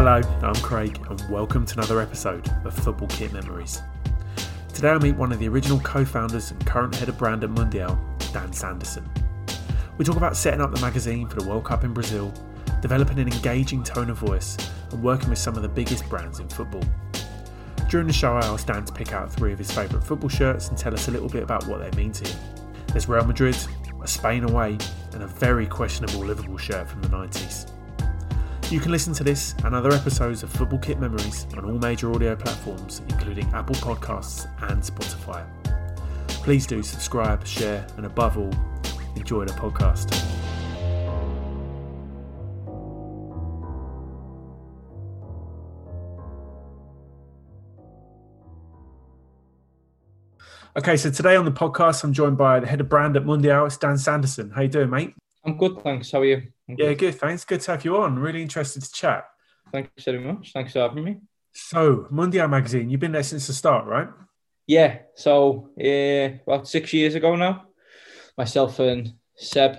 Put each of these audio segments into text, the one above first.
Hello, I'm Craig, and welcome to another episode of Football Kit Memories. Today I meet one of the original co founders and current head of brand at Mundial, Dan Sanderson. We talk about setting up the magazine for the World Cup in Brazil, developing an engaging tone of voice, and working with some of the biggest brands in football. During the show, I asked Dan to pick out three of his favourite football shirts and tell us a little bit about what they mean to him. There's Real Madrid, a Spain away, and a very questionable Liverpool shirt from the 90s. You can listen to this and other episodes of Football Kit Memories on all major audio platforms, including Apple Podcasts and Spotify. Please do subscribe, share, and above all, enjoy the podcast. Okay, so today on the podcast, I'm joined by the head of brand at Mundial, it's Dan Sanderson. How you doing, mate? I'm good, thanks. How are you? Yeah, good. Thanks. Good to have you on. Really interested to chat. Thanks very much. Thanks for having me. So, Mundial magazine, you've been there since the start, right? Yeah, so uh, about six years ago now, myself and Seb,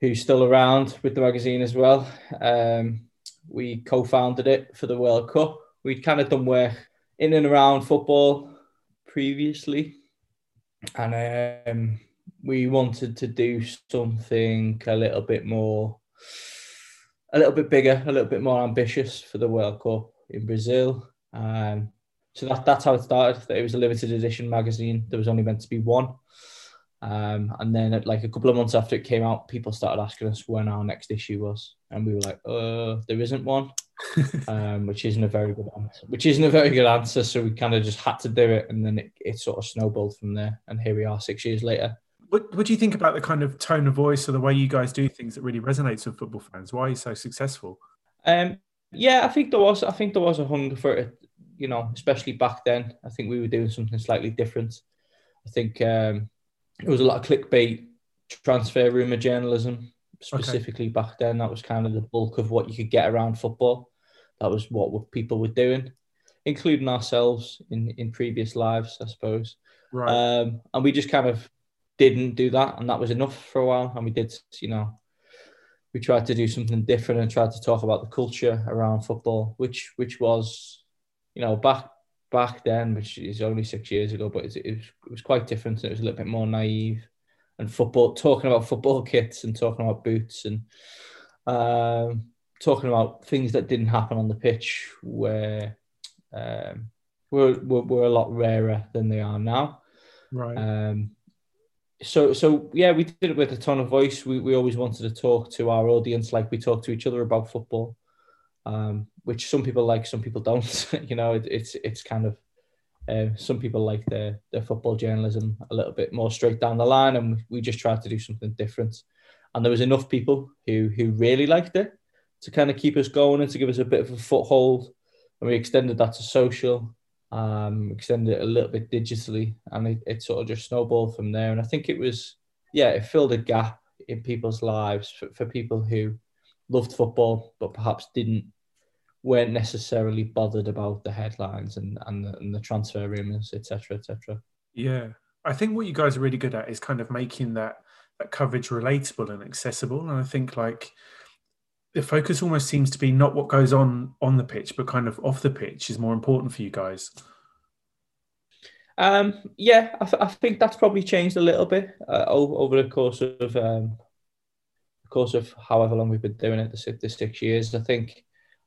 who's still around with the magazine as well, um, we co-founded it for the World Cup. We'd kind of done work in and around football previously, and um, we wanted to do something a little bit more, a little bit bigger, a little bit more ambitious for the World Cup in Brazil. Um, so that, that's how it started. It was a limited edition magazine. There was only meant to be one. Um, and then, at, like a couple of months after it came out, people started asking us when our next issue was, and we were like, "Uh, there isn't one," um, which isn't a very good answer. Which isn't a very good answer. So we kind of just had to do it, and then it, it sort of snowballed from there. And here we are, six years later. What, what do you think about the kind of tone of voice or the way you guys do things that really resonates with football fans? Why are you so successful? Um, yeah, I think there was. I think there was a hunger for it. You know, especially back then. I think we were doing something slightly different. I think um, it was a lot of clickbait, transfer rumor journalism, specifically okay. back then. That was kind of the bulk of what you could get around football. That was what people were doing, including ourselves in in previous lives, I suppose. Right. Um, and we just kind of didn't do that, and that was enough for a while. And we did, you know, we tried to do something different and tried to talk about the culture around football, which which was, you know, back back then, which is only six years ago, but it, it, was, it was quite different. It was a little bit more naive and football, talking about football kits and talking about boots and um, talking about things that didn't happen on the pitch, where um, were, were were a lot rarer than they are now. Right. Um, so so yeah, we did it with a ton of voice. We we always wanted to talk to our audience like we talk to each other about football, um, which some people like, some people don't. you know, it, it's it's kind of uh, some people like their their football journalism a little bit more straight down the line, and we just tried to do something different. And there was enough people who who really liked it to kind of keep us going and to give us a bit of a foothold. And we extended that to social um, extended it a little bit digitally, and it, it sort of just snowballed from there. And I think it was, yeah, it filled a gap in people's lives for, for people who loved football but perhaps didn't weren't necessarily bothered about the headlines and and the, and the transfer rumors, etc., etc. Yeah, I think what you guys are really good at is kind of making that that coverage relatable and accessible. And I think like the focus almost seems to be not what goes on on the pitch, but kind of off the pitch is more important for you guys. Um, yeah, I, th- I, think that's probably changed a little bit uh, over, over, the course of um, the course of however long we've been doing it, the, the six years. I think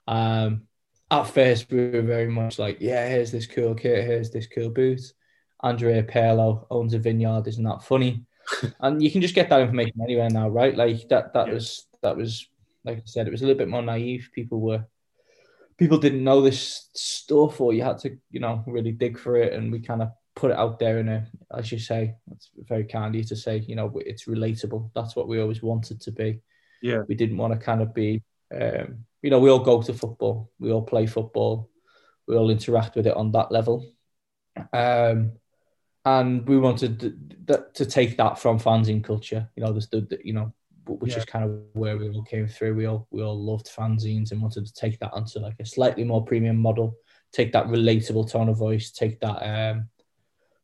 um, at first we were very much like, yeah, here's this cool kit, here's this cool booth. Andrea Pirlo owns a vineyard, isn't that funny? and you can just get that information anywhere now, right? Like that that yeah. was that was like I said, it was a little bit more naive. People were people didn't know this stuff or you had to, you know, really dig for it and we kind of put it out there in a as you say, it's very kind of you to say, you know, it's relatable. That's what we always wanted to be. Yeah. We didn't want to kind of be um, you know, we all go to football, we all play football, we all interact with it on that level. Um, and we wanted to, to take that from fans in culture, you know, the, the you know, which yeah. is kind of where we all came through. We all we all loved fanzines and wanted to take that onto like a slightly more premium model, take that relatable tone of voice, take that um,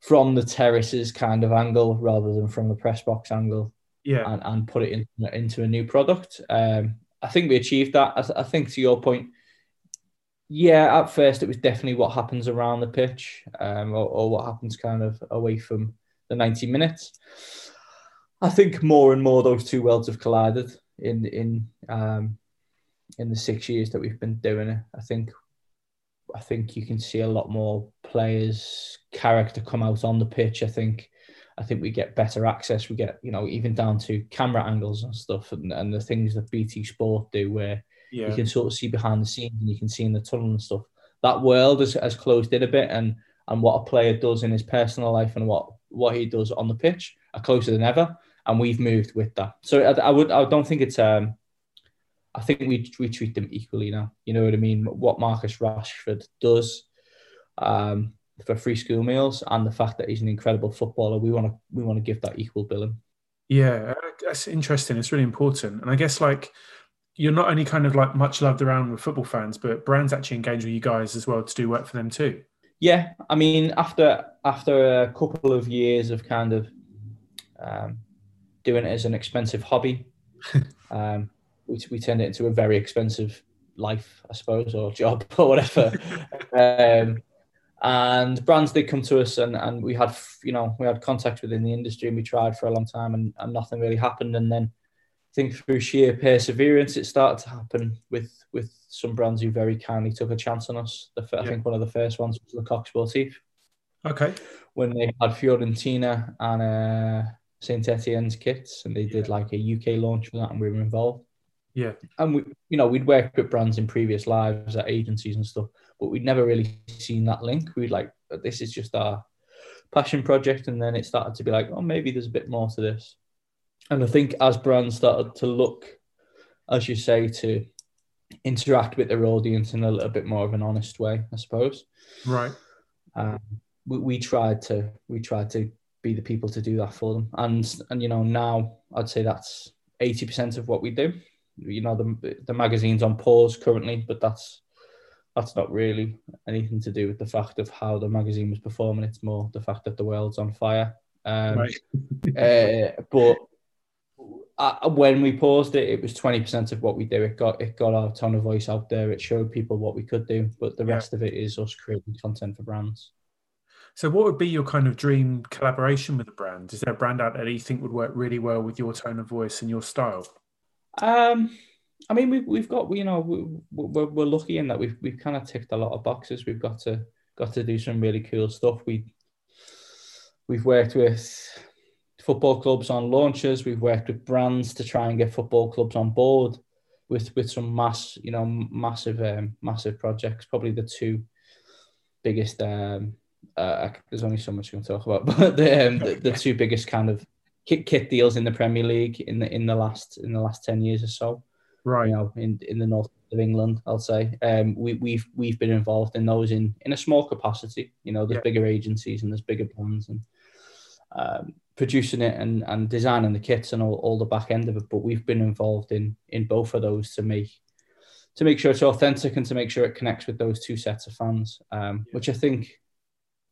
from the terraces kind of angle rather than from the press box angle, yeah, and, and put it in, into a new product. Um, I think we achieved that. I, I, think to your point, yeah, at first it was definitely what happens around the pitch, um, or, or what happens kind of away from the ninety minutes. I think more and more those two worlds have collided in in um, in the six years that we've been doing it. I think I think you can see a lot more players' character come out on the pitch. I think I think we get better access. We get, you know, even down to camera angles and stuff and, and the things that BT Sport do where yeah. you can sort of see behind the scenes and you can see in the tunnel and stuff. That world has, has closed in a bit and and what a player does in his personal life and what what he does on the pitch are closer than ever. And we've moved with that. So I, I would I don't think it's um I think we we treat them equally now. You know what I mean? What Marcus Rashford does um, for free school meals and the fact that he's an incredible footballer, we want to we want to give that equal billing. Yeah, that's interesting. It's really important, and I guess like you're not only kind of like much loved around with football fans, but brands actually engage with you guys as well to do work for them too. Yeah, I mean, after after a couple of years of kind of um, doing it as an expensive hobby, um, we, we turned it into a very expensive life, I suppose, or job or whatever. um, and brands did come to us and, and we had you know we had contact within the industry and we tried for a long time and, and nothing really happened and then think through sheer perseverance it started to happen with with some brands who very kindly took a chance on us the, I think one of the first ones was Le Coq Sportif okay when they had Fiorentina and uh, Saint Etienne's kits and they yeah. did like a UK launch for that and we were involved yeah and we you know we'd worked with brands in previous lives at agencies and stuff but we'd never really seen that link. We'd like, this is just our passion project. And then it started to be like, oh, maybe there's a bit more to this. And I think as brands started to look, as you say, to interact with their audience in a little bit more of an honest way, I suppose. Right. Um, we, we tried to we tried to be the people to do that for them, and and you know now I'd say that's eighty percent of what we do. You know the the magazine's on pause currently, but that's that's not really anything to do with the fact of how the magazine was performing. It's more the fact that the world's on fire. Um, right. uh, but uh, when we paused it, it was twenty percent of what we do. It got it got our tone of voice out there. It showed people what we could do, but the yeah. rest of it is us creating content for brands. So, what would be your kind of dream collaboration with a brand? Is there a brand out there that you think would work really well with your tone of voice and your style? Um, I mean, we've we've got you know we're, we're lucky in that we've we've kind of ticked a lot of boxes. We've got to got to do some really cool stuff. We we've worked with football clubs on launches. We've worked with brands to try and get football clubs on board with with some mass you know massive um, massive projects. Probably the two biggest. Um, uh, there's only so much I can talk about, but the, um, the, the two biggest kind of kit, kit deals in the Premier League in the in the last in the last ten years or so right? You know, in in the north of England, I'll say. Um, we, we've we've been involved in those in in a small capacity. You know, there's yeah. bigger agencies and there's bigger brands and um, producing it and and designing the kits and all, all the back end of it. But we've been involved in in both of those to make to make sure it's authentic and to make sure it connects with those two sets of fans, um, which I think,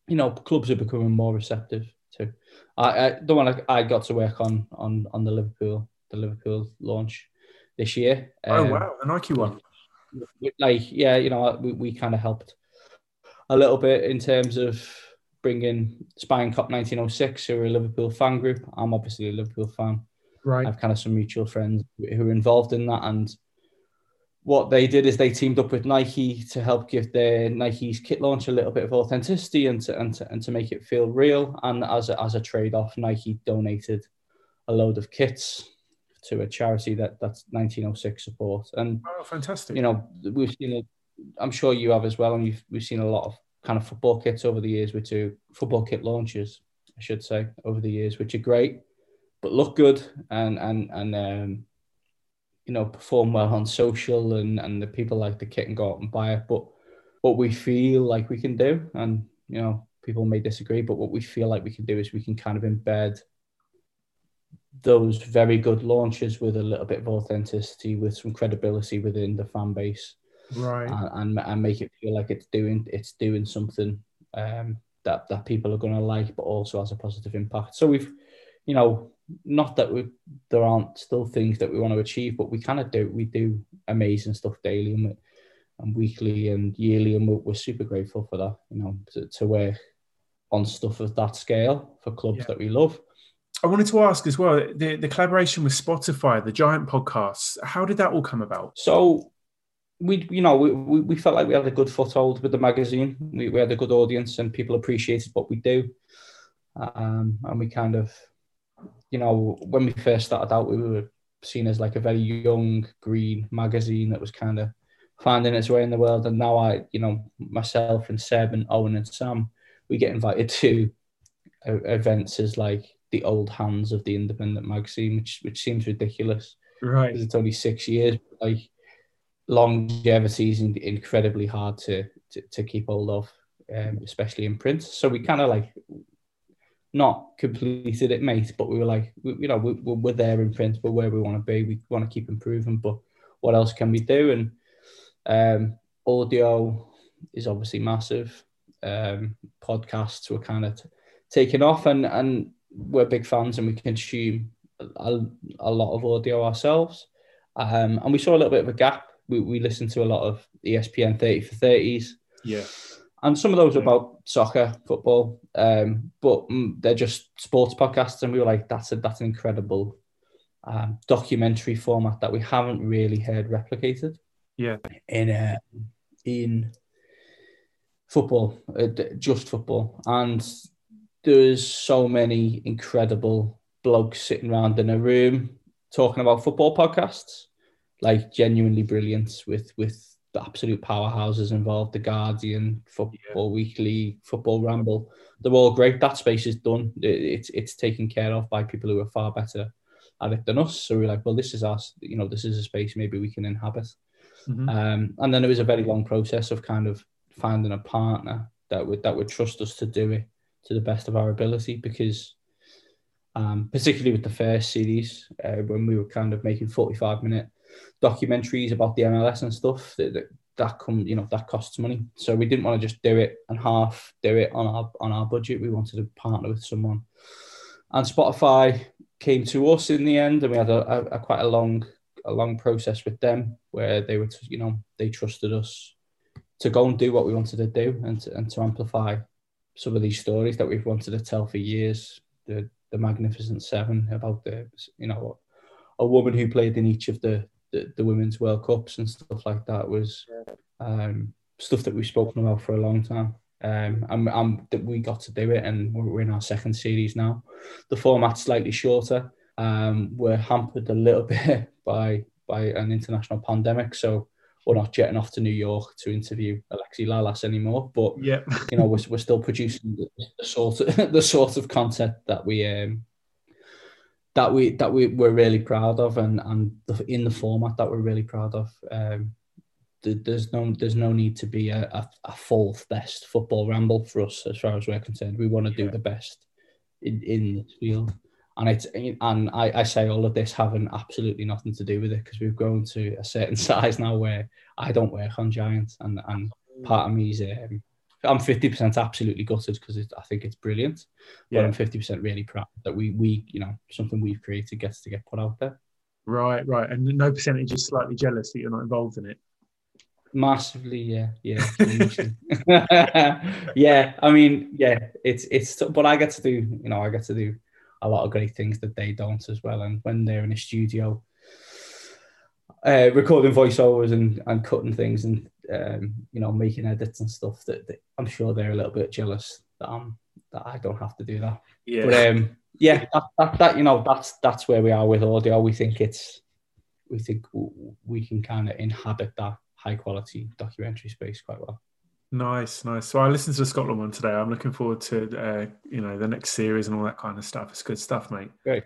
you know, clubs are becoming more receptive to. I, I the one I, I got to work on on on the Liverpool the Liverpool launch this year. Oh um, wow, the Nike one. Like yeah, you know, we, we kind of helped a little bit in terms of bringing Spion Kop 1906, who are a Liverpool fan group. I'm obviously a Liverpool fan. Right. I've kind of some mutual friends who are involved in that. And what they did is they teamed up with Nike to help give their Nike's kit launch a little bit of authenticity and to, and to, and to make it feel real. And as a, as a trade off, Nike donated a load of kits to a charity that that's 1906 support. And oh, fantastic! You know, we've seen it. I'm sure you have as well, and we've we've seen a lot of kind of football kits over the years, which are football kit launches, I should say, over the years, which are great, but look good and and and um, you know perform well on social, and and the people like the kit and go out and buy it. But what we feel like we can do, and you know, people may disagree, but what we feel like we can do is we can kind of embed those very good launches with a little bit of authenticity, with some credibility within the fan base, right? And and, and make it feel like it's doing it's doing something um, that that people are going to like, but also has a positive impact. So we've, you know, not that we there aren't still things that we want to achieve, but we kind of do we do amazing stuff daily and, and weekly and yearly, and we're, we're super grateful for that. You know, to, to work on stuff of that scale for clubs yeah. that we love. I wanted to ask as well the, the collaboration with Spotify, the Giant podcasts. How did that all come about? So we, you know, we, we felt like we had a good foothold with the magazine. We, we had a good audience, and people appreciated what we do. Um, and we kind of, you know, when we first started out, we were seen as like a very young green magazine that was kind of finding its way in the world. And now I, you know, myself and Seb and Owen and Sam, we get invited to events as like the old hands of the independent magazine, which which seems ridiculous. Right. Because it's only six years. Like longevity is incredibly hard to, to, to keep hold of, um, especially in print. So we kind of like not completed it, mate, but we were like, we, you know, we, we're there in print, we're where we want to be. We want to keep improving, but what else can we do? And um, audio is obviously massive. Um, podcasts were kind of t- taken off, and and we're big fans and we consume a, a lot of audio ourselves. Um, and we saw a little bit of a gap. We, we listened to a lot of ESPN 30 for 30s. Yeah. And some of those are about soccer, football, um, but mm, they're just sports podcasts. And we were like, that's a, that's an incredible um, documentary format that we haven't really heard replicated. Yeah. In, uh, in football, uh, just football. And there's so many incredible blogs sitting around in a room talking about football podcasts, like genuinely brilliant with with the absolute powerhouses involved, the Guardian, Football yeah. Weekly, Football Ramble. They're all great. That space is done. it's it's taken care of by people who are far better at it than us. So we're like, well, this is us. You know, this is a space maybe we can inhabit. Mm-hmm. Um, and then it was a very long process of kind of finding a partner that would that would trust us to do it to the best of our ability because um, particularly with the first series uh, when we were kind of making 45 minute documentaries about the MLS and stuff that, that that come you know that costs money. So we didn't want to just do it and half do it on our on our budget. We wanted to partner with someone. And Spotify came to us in the end and we had a, a, a quite a long a long process with them where they were you know they trusted us to go and do what we wanted to do and to, and to amplify some of these stories that we've wanted to tell for years. The the Magnificent Seven about the you know a woman who played in each of the the, the women's World Cups and stuff like that was um, stuff that we've spoken about for a long time. Um, and, and that we got to do it, and we're in our second series now. The format's slightly shorter. Um, we're hampered a little bit by by an international pandemic, so we're not jetting off to New York to interview Alexi Lalas anymore. But yeah, you know, we're, we're still producing the, the sort of the sort of content that we um that we that we we're really proud of, and and the, in the format that we're really proud of. Um, there's no there's no need to be a, a, a fourth best football ramble for us as far as we're concerned. We want to do the best in, in this field and it's and I, I say all of this having absolutely nothing to do with it because we've grown to a certain size now where I don't work on Giants and and part of me is um, I'm 50% absolutely gutted because I think it's brilliant, yeah. but I'm 50% really proud that we we you know something we've created gets to get put out there. Right, right. And no percentage is slightly jealous that you're not involved in it. Massively, yeah, yeah, yeah. I mean, yeah, it's it's. But I get to do, you know, I get to do a lot of great things that they don't as well. And when they're in a studio, uh, recording voiceovers and and cutting things and um, you know making edits and stuff, that, that, I'm sure they're a little bit jealous that I'm that I don't have to do that. Yeah. But um, yeah, that, that, that you know that's that's where we are with audio. We think it's we think we can kind of inhabit that high quality documentary space quite well. Nice, nice. So I listened to the Scotland one today. I'm looking forward to uh, you know the next series and all that kind of stuff. It's good stuff, mate. Great.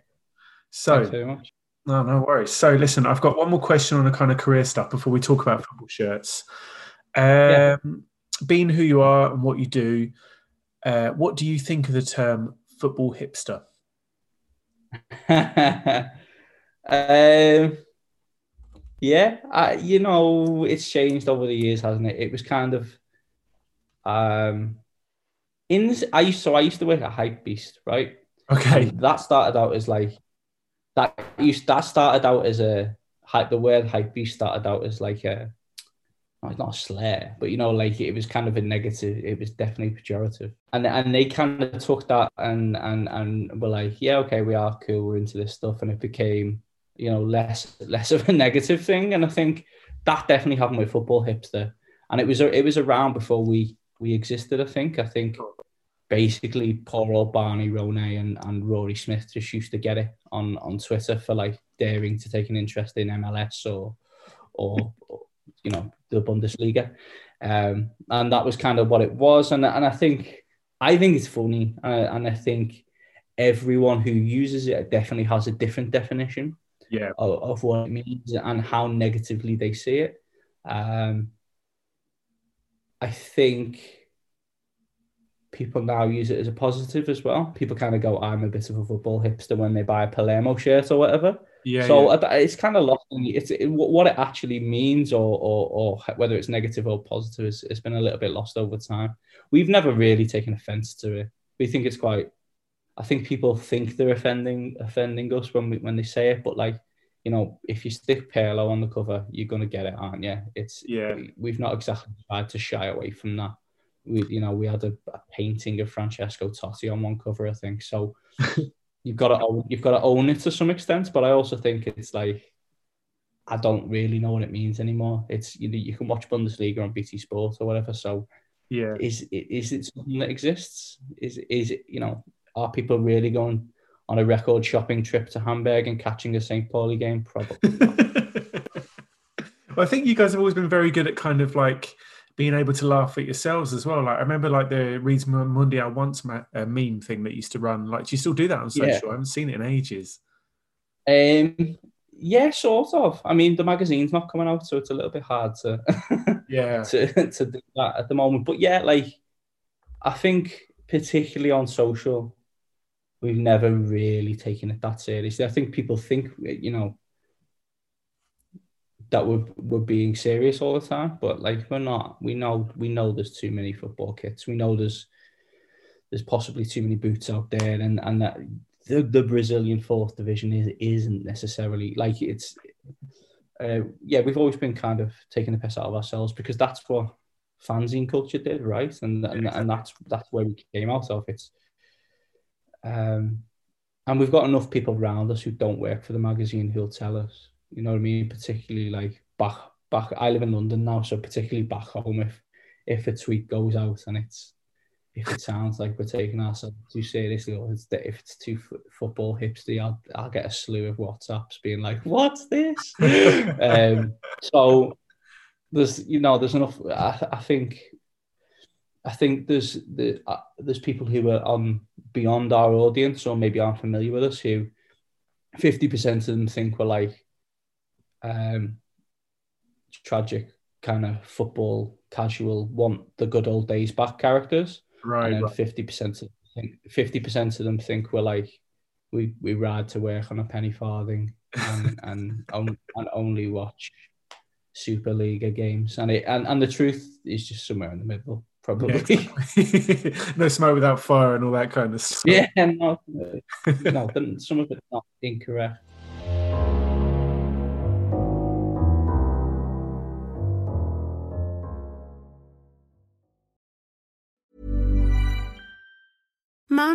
So Thanks very much. No, no worries. So listen, I've got one more question on the kind of career stuff before we talk about football shirts. Um, yeah. Being who you are and what you do, uh, what do you think of the term football hipster? um, yeah, I, you know, it's changed over the years, hasn't it? It was kind of um in this, I used so I used to work at Hypebeast, right? Okay. And that started out as like that used that started out as a hype the word hype beast started out as like a not a slur, but you know, like it was kind of a negative. It was definitely pejorative, and and they kind of took that and and and were like, yeah, okay, we are cool, we're into this stuff, and it became you know less less of a negative thing. And I think that definitely happened with football hipster, and it was it was around before we we existed. I think I think basically poor old Barney Ronay and, and Rory Smith just used to get it on on Twitter for like daring to take an interest in MLS or or, or you know the Bundesliga, um, and that was kind of what it was. And and I think I think it's funny, uh, and I think everyone who uses it definitely has a different definition. Yeah. Of, of what it means and how negatively they see it. Um, I think people now use it as a positive as well. People kind of go, "I'm a bit of a football hipster" when they buy a Palermo shirt or whatever. Yeah. So yeah. Uh, it's kind of lost. It's it, what it actually means, or, or or whether it's negative or positive, is it's been a little bit lost over time. We've never really taken offence to it. We think it's quite. I think people think they're offending offending us when we when they say it, but like you know, if you stick Pirlo on the cover, you're gonna get it, aren't you? It's yeah. We've not exactly tried to shy away from that. We you know we had a, a painting of Francesco Totti on one cover, I think. So you've got to own, you've got to own it to some extent. But I also think it's like I don't really know what it means anymore. It's you know, you can watch Bundesliga on BT Sport or whatever. So yeah, is is it something that exists? Is is it you know are people really going on a record shopping trip to Hamburg and catching a St. Pauli game? Probably. well, I think you guys have always been very good at kind of like being able to laugh at yourselves as well. Like I remember like the Reads Mundial once ma- uh, meme thing that used to run. Like, do you still do that on social? Yeah. I haven't seen it in ages. Um, yeah, sort of. I mean, the magazine's not coming out, so it's a little bit hard to yeah to, to do that at the moment. But yeah, like I think particularly on social, we've never really taken it that seriously. I think people think you know that we're, we're being serious all the time, but like we're not. We know we know there's too many football kits. We know there's there's possibly too many boots out there, and and that the, the Brazilian fourth division is isn't necessarily like it's. Uh, yeah, we've always been kind of taking the piss out of ourselves because that's what fanzine culture did, right? And and, and that's that's where we came out of. It's um, and we've got enough people around us who don't work for the magazine who'll tell us you know what I mean? Particularly like back back. I live in London now, so particularly back home, if if a tweet goes out and it's if it sounds like we're taking ourselves too seriously, or it's, if it's too f- football hipster, I'll, I'll get a slew of WhatsApps being like, "What's this?" um, so there's you know there's enough. I, I think I think there's the uh, there's people who are on beyond our audience or maybe aren't familiar with us who fifty percent of them think we're like um, tragic kind of football casual want the good old days back characters. Right. And fifty percent of fifty percent of them think we're like we we ride to work on a penny farthing and and, and, and only watch Super League games. And it and, and the truth is just somewhere in the middle, probably. Yeah, no smoke without fire and all that kind of stuff. Yeah, no, no, some of it's not incorrect.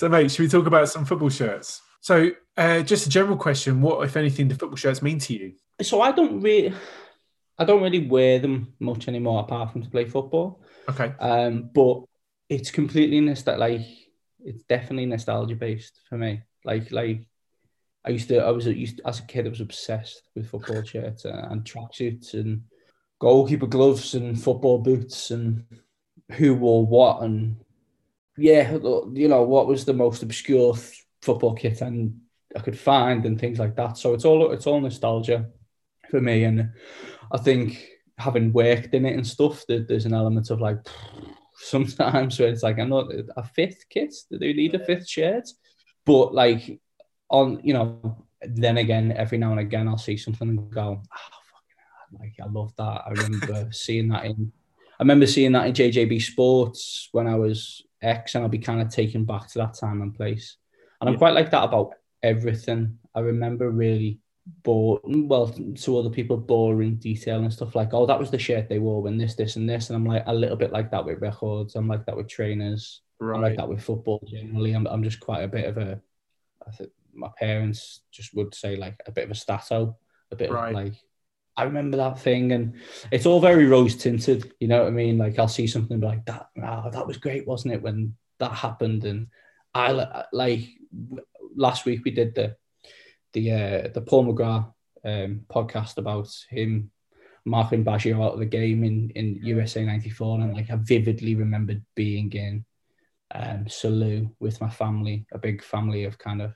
So, mate, should we talk about some football shirts? So, uh, just a general question: What, if anything, do football shirts mean to you? So I don't really, I don't really wear them much anymore, apart from to play football. Okay. Um, but it's completely nostalgic. Like it's definitely nostalgia based for me. Like like I used to, I was used to, as a kid, I was obsessed with football shirts and, and tracksuits and goalkeeper gloves and football boots and who wore what and yeah, you know what was the most obscure football kit and I could find and things like that. So it's all it's all nostalgia for me, and I think having worked in it and stuff, that there's an element of like sometimes where it's like I'm not a fifth kit. Do they need a fifth shirt? But like on you know, then again, every now and again I'll see something and go, oh, fucking like I love that. I remember seeing that in. I remember seeing that in JJB Sports when I was X, and I'll be kind of taken back to that time and place. And I'm quite like that about everything. I remember really boring, well, to other people, boring detail and stuff like, oh, that was the shirt they wore when this, this, and this. And I'm like a little bit like that with records. I'm like that with trainers. Right. I'm like that with football generally. I'm, I'm just quite a bit of a, I think my parents just would say like a bit of a stato, a bit Right. of like, I remember that thing, and it's all very rose tinted. You know what I mean? Like I'll see something like that. Oh, that was great, wasn't it? When that happened, and I like last week we did the the uh, the Paul McGrath um, podcast about him marking Baggio out of the game in in USA '94, and like I vividly remembered being in um, Salou with my family, a big family of kind of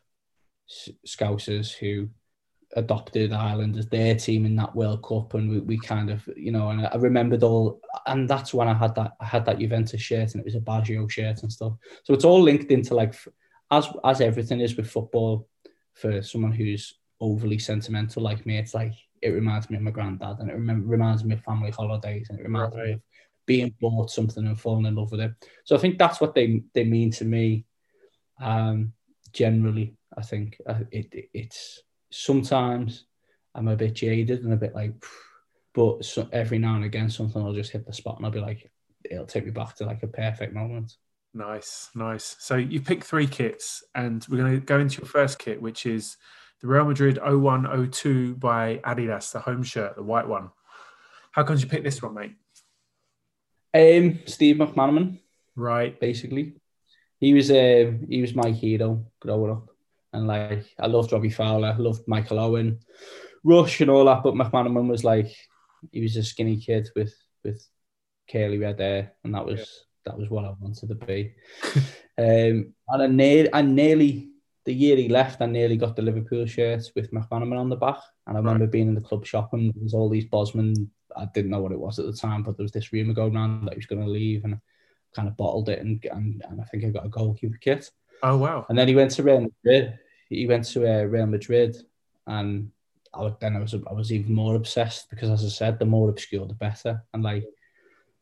Scousers who adopted Ireland as their team in that World Cup, and we, we kind of, you know, and I remembered all, and that's when I had that I had that Juventus shirt, and it was a Baggio shirt and stuff. So it's all linked into like, as as everything is with football, for someone who's overly sentimental like me, it's like it reminds me of my granddad, and it reminds me of family holidays, and it reminds me of being bought something and falling in love with it. So I think that's what they they mean to me. Um, generally, I think uh, it, it it's sometimes I'm a bit jaded and a bit like, but so, every now and again something will just hit the spot and I'll be like, it'll take me back to like a perfect moment. Nice, nice. So you picked three kits, and we're going to go into your first kit, which is the Real Madrid 0102 by Adidas, the home shirt, the white one. How come you pick this one, mate? Um, Steve McManaman, Right. basically. he was um, he was my hero growing up, and like I loved Robbie Fowler, I loved Michael Owen, Rush, and all that. But McManaman was like he was a skinny kid with with curly red hair, and that was yeah. that was what I wanted to be. um, and I, ne- I nearly the year he left, I nearly got the Liverpool shirt with McManaman on the back. And I remember right. being in the club shop and there was all these Bosman. I didn't know what it was at the time, but there was this rumour going around that he was going to leave and I kind of bottled it and, and, and I think I got a goalkeeper kit. Oh, wow. And then he went to Real Madrid. He went to uh, Real Madrid and I would, then I was I was even more obsessed because, as I said, the more obscure, the better. And like,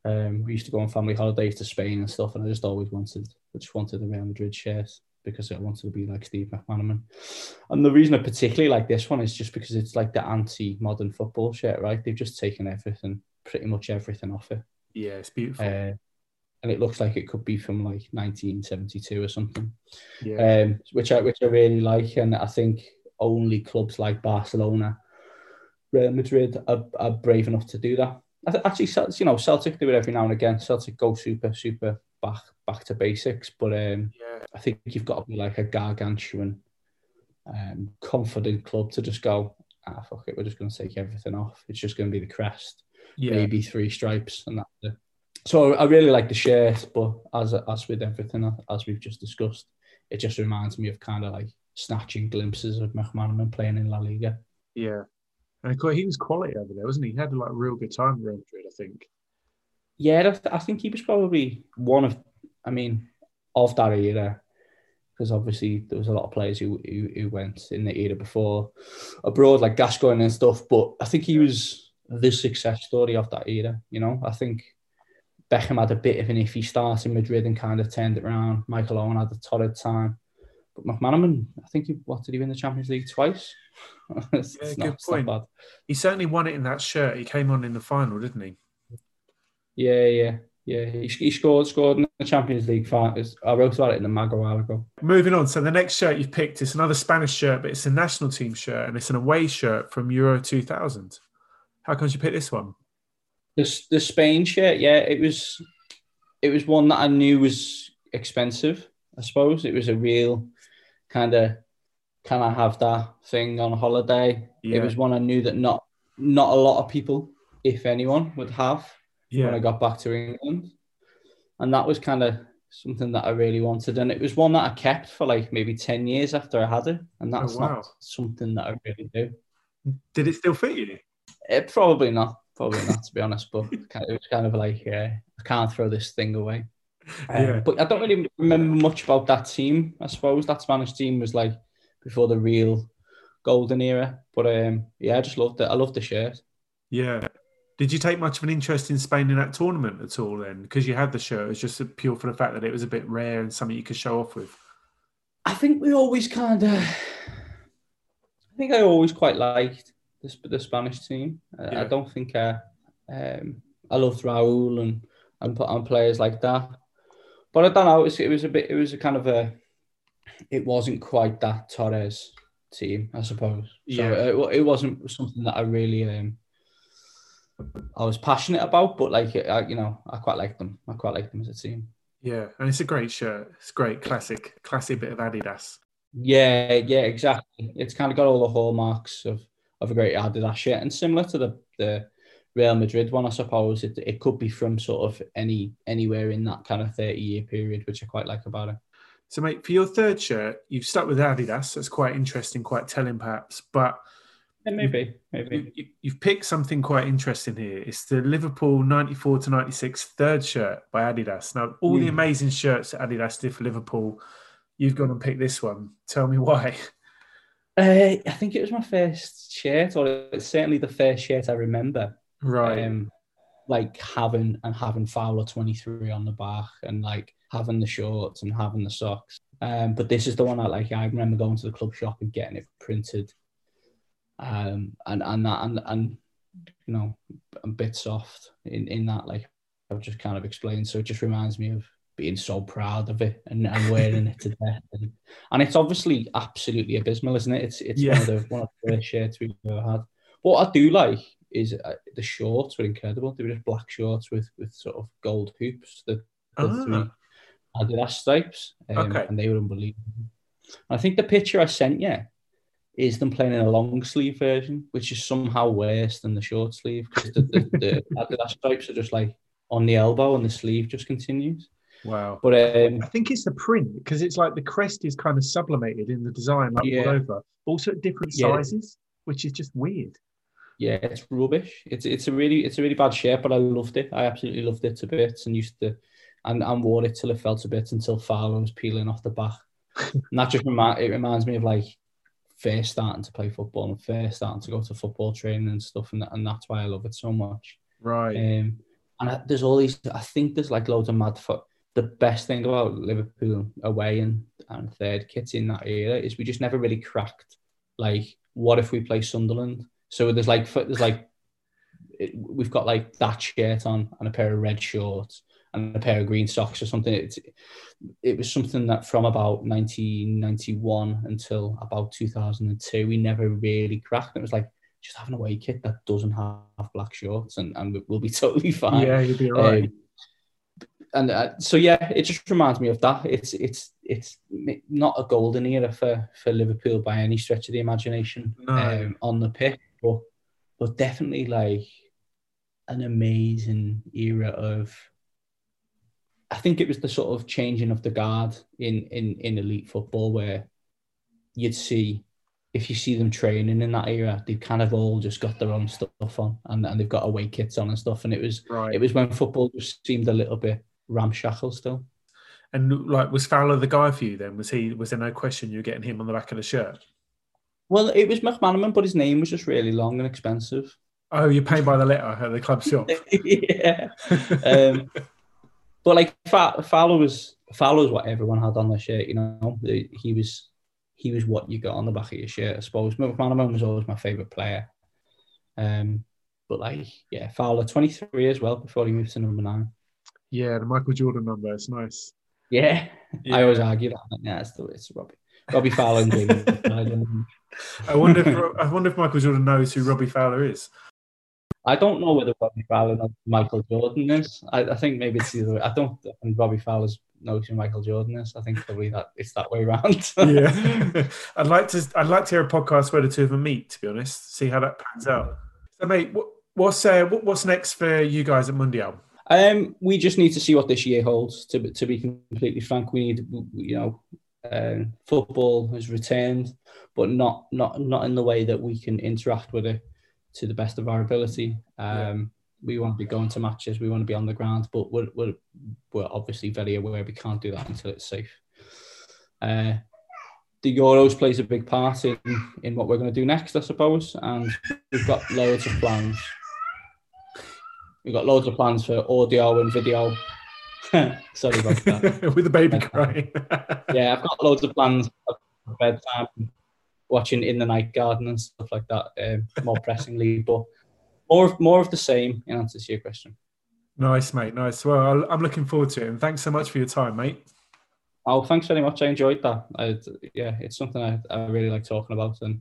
um, we used to go on family holidays to Spain and stuff, and I just always wanted, I just wanted a Real Madrid shirt because I wanted to be like Steve McManaman. And the reason I particularly like this one is just because it's like the anti-modern football shirt, right? They've just taken everything, pretty much everything off it. Yeah, it's beautiful. Uh, and it looks like it could be from like 1972 or something. Yeah. Um, which I which I really like, and I think only clubs like Barcelona, Real Madrid are, are brave enough to do that. Actually, you know, Celtic do it every now and again. Celtic go super, super back back to basics, but um, yeah. I think you've got to be like a gargantuan, um, confident club to just go. Ah, fuck it, we're just going to take everything off. It's just going to be the crest, yeah. maybe three stripes, and that's it. So I really like the shirt, but as as with everything as we've just discussed, it just reminds me of kind of like snatching glimpses of McManaman playing in La Liga. Yeah, and he was quality over there, wasn't he? He had like a real good time in Real Madrid, I think. Yeah, I think he was probably one of I mean, of that era, because obviously there was a lot of players who, who, who went in the era before abroad, like Gascoigne and stuff. But I think he was the success story of that era. You know, I think Beckham had a bit of an iffy start in Madrid and kind of turned it around. Michael Owen had a torrid time. But McManaman, I think he what did he win the Champions League twice? it's, yeah, good point. He certainly won it in that shirt. He came on in the final, didn't he? Yeah, yeah. Yeah, he, he scored scored in the Champions League final. I wrote about it in the mag a while ago. Moving on, so the next shirt you've picked is another Spanish shirt, but it's a national team shirt and it's an away shirt from Euro 2000. How come you pick this one? The the Spain shirt, yeah, it was it was one that I knew was expensive. I suppose it was a real kind of can I have that thing on holiday? Yeah. It was one I knew that not not a lot of people, if anyone, would have yeah. when I got back to England. And that was kind of something that I really wanted. And it was one that I kept for like maybe 10 years after I had it. And oh, that's oh, wow. not something that I really do. Did it still fit you? It, probably not. Probably not, to be honest. But it was kind of like, yeah, I can't throw this thing away. Um, yeah. But I don't really remember much about that team. I suppose that Spanish team was like before the real golden era. But um, yeah, I just loved it. I loved the shirt. Yeah. Did you take much of an interest in Spain in that tournament at all then? Because you had the shirt, it was just pure for the fact that it was a bit rare and something you could show off with. I think we always kind of, I think I always quite liked the, the Spanish team. Yeah. I don't think I, um, I loved Raul and, and put on players like that. But I don't know, it was, it was a bit, it was a kind of a, it wasn't quite that Torres team, I suppose. So yeah. it, it wasn't something that I really, um, I was passionate about, but like I, you know, I quite like them. I quite like them as a team. Yeah, and it's a great shirt. It's great, classic, classic bit of Adidas. Yeah, yeah, exactly. It's kind of got all the hallmarks of of a great Adidas shirt, and similar to the the Real Madrid one, I suppose. It it could be from sort of any anywhere in that kind of thirty year period, which I quite like about it. So, mate, for your third shirt, you've stuck with Adidas. That's quite interesting, quite telling, perhaps. But yeah, maybe, maybe. You, have picked something quite interesting here. It's the Liverpool 94 to 96 third shirt by Adidas. Now, all the hmm. amazing shirts that Adidas did for Liverpool, you've gone and picked this one. Tell me why. Uh, I think it was my first shirt, or it's certainly the first shirt I remember. Right. Um, like having and having Fowler 23 on the back and like having the shorts and having the socks. Um, but this is the one I like. I remember going to the club shop and getting it printed um, and and that and and you know a bit soft in in that like I've just kind of explained. So it just reminds me of being so proud of it and, and wearing it to death. And, and it's obviously absolutely abysmal, isn't it? It's it's yeah. one of the one of the worst shirts we've ever had. What I do like is uh, the shorts were incredible. They were just black shorts with with sort of gold hoops. The, the ah. three Adidas stripes, um, Okay. and they were unbelievable. I think the picture I sent you is them playing in a long sleeve version, which is somehow worse than the short sleeve because the, the, the Adidas stripes are just like on the elbow and the sleeve just continues. Wow. But um, I think it's the print because it's like the crest is kind of sublimated in the design, like Yeah. all over, also at different Yeah. sizes, which is just weird. yeah, it's rubbish. It's it's a really it's a really bad shape, but I loved it. I absolutely loved it to bits and used to and, and wore it till it felt a bit until Fowler was peeling off the back. and that just remind it reminds me of like first starting to play football and first starting to go to football training and stuff, and, and that's why I love it so much. Right. Um, and I, there's all these. I think there's like loads of mad. Fo- the best thing about Liverpool away and and third kits in that era is we just never really cracked. Like, what if we play Sunderland? So there's like there's like it, we've got like that shirt on and a pair of red shorts and a pair of green socks or something. It's, it was something that from about 1991 until about 2002 we never really cracked. It was like just have an away kit that doesn't have black shorts and, and we'll be totally fine. Yeah, you'll be all right. Um, and uh, so yeah, it just reminds me of that. It's it's it's not a golden era for for Liverpool by any stretch of the imagination No. um, on the pitch, but but definitely like an amazing era of. I think it was the sort of changing of the guard in in in elite football where you'd see if you see them training in that era, they've kind of all just got their own stuff on and, and they've got away kits on and stuff. And it was Right. it was when football just seemed a little bit ramshackle still. And like, was Fowler the guy for you then? Was he? Was there no question you were getting him on the back of the shirt? Well, it was McManaman, but his name was just really long and expensive. Oh, you're paying by the letter at the club shop. yeah. Um, but like Fowler was Fowler was what everyone had on their shirt. You know, he was he was what you got on the back of your shirt. I suppose McManaman was always my favorite player. Um, but like yeah, Fowler twenty three as well before he moved to number nine. Yeah, the Michael Jordan number. It's nice. Yeah, Yeah. I always argue that. Yeah, it's the it's Robbie Robbie Fowler and Jamie. I wonder. If, I wonder if Michael Jordan knows who Robbie Fowler is. I don't know whether Robbie Fowler knows who Michael Jordan is. I, I think maybe it's the other way. I don't think Robbie Fowler knows who Michael Jordan is. I think probably that it's that way around. yeah, I'd like to. I'd like to hear a podcast where the two of them meet. To be honest, see how that pans out. So, mate, what, what's uh, what, what's next for you guys at Mundial? Um, we just need to see what this year holds. To be- to be completely frank, we need you know, um, football has returned, but not not not in the way that we can interact with it to the best of our ability. Um, We want to be going to matches. We want to be on the ground, but we're we're, we're obviously very aware we can't do that until it's safe. Uh, the Euros plays a big part in, in what we're going to do next, I suppose, and we've got loads of plans. We've got loads of plans for audio and video. Sorry about that. with the baby crying. yeah, I've got loads of plans for bedtime, watching In the Night Garden and stuff like that. Um, more pressingly, but more of, more of the same. In answer to your question. nice, mate. Nice. Well, I'm looking forward to it, and thanks so much for your time, mate. Oh, thanks very much. I enjoyed that. I, yeah, it's something I, I really like talking about, and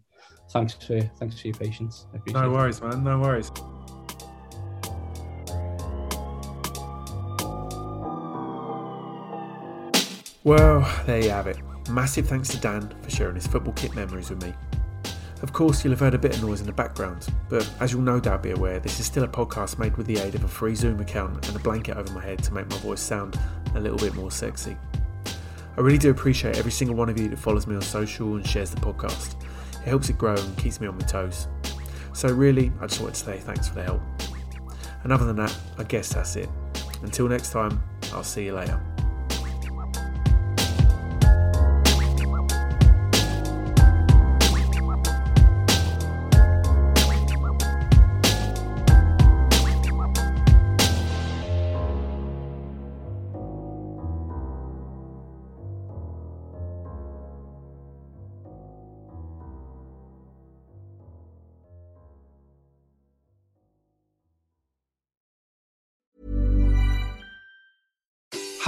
thanks for thanks for your patience. No it. worries, man. No worries. Well, there you have it. Massive thanks to Dan for sharing his football kit memories with me. Of course, you'll have heard a bit of noise in the background, but as you'll no doubt be aware, this is still a podcast made with the aid of a free Zoom account and a blanket over my head to make my voice sound a little bit more sexy. I really do appreciate every single one of you that follows me on social and shares the podcast. It helps it grow and keeps me on my toes. So, really, I just wanted to say thanks for the help. And other than that, I guess that's it. Until next time, I'll see you later.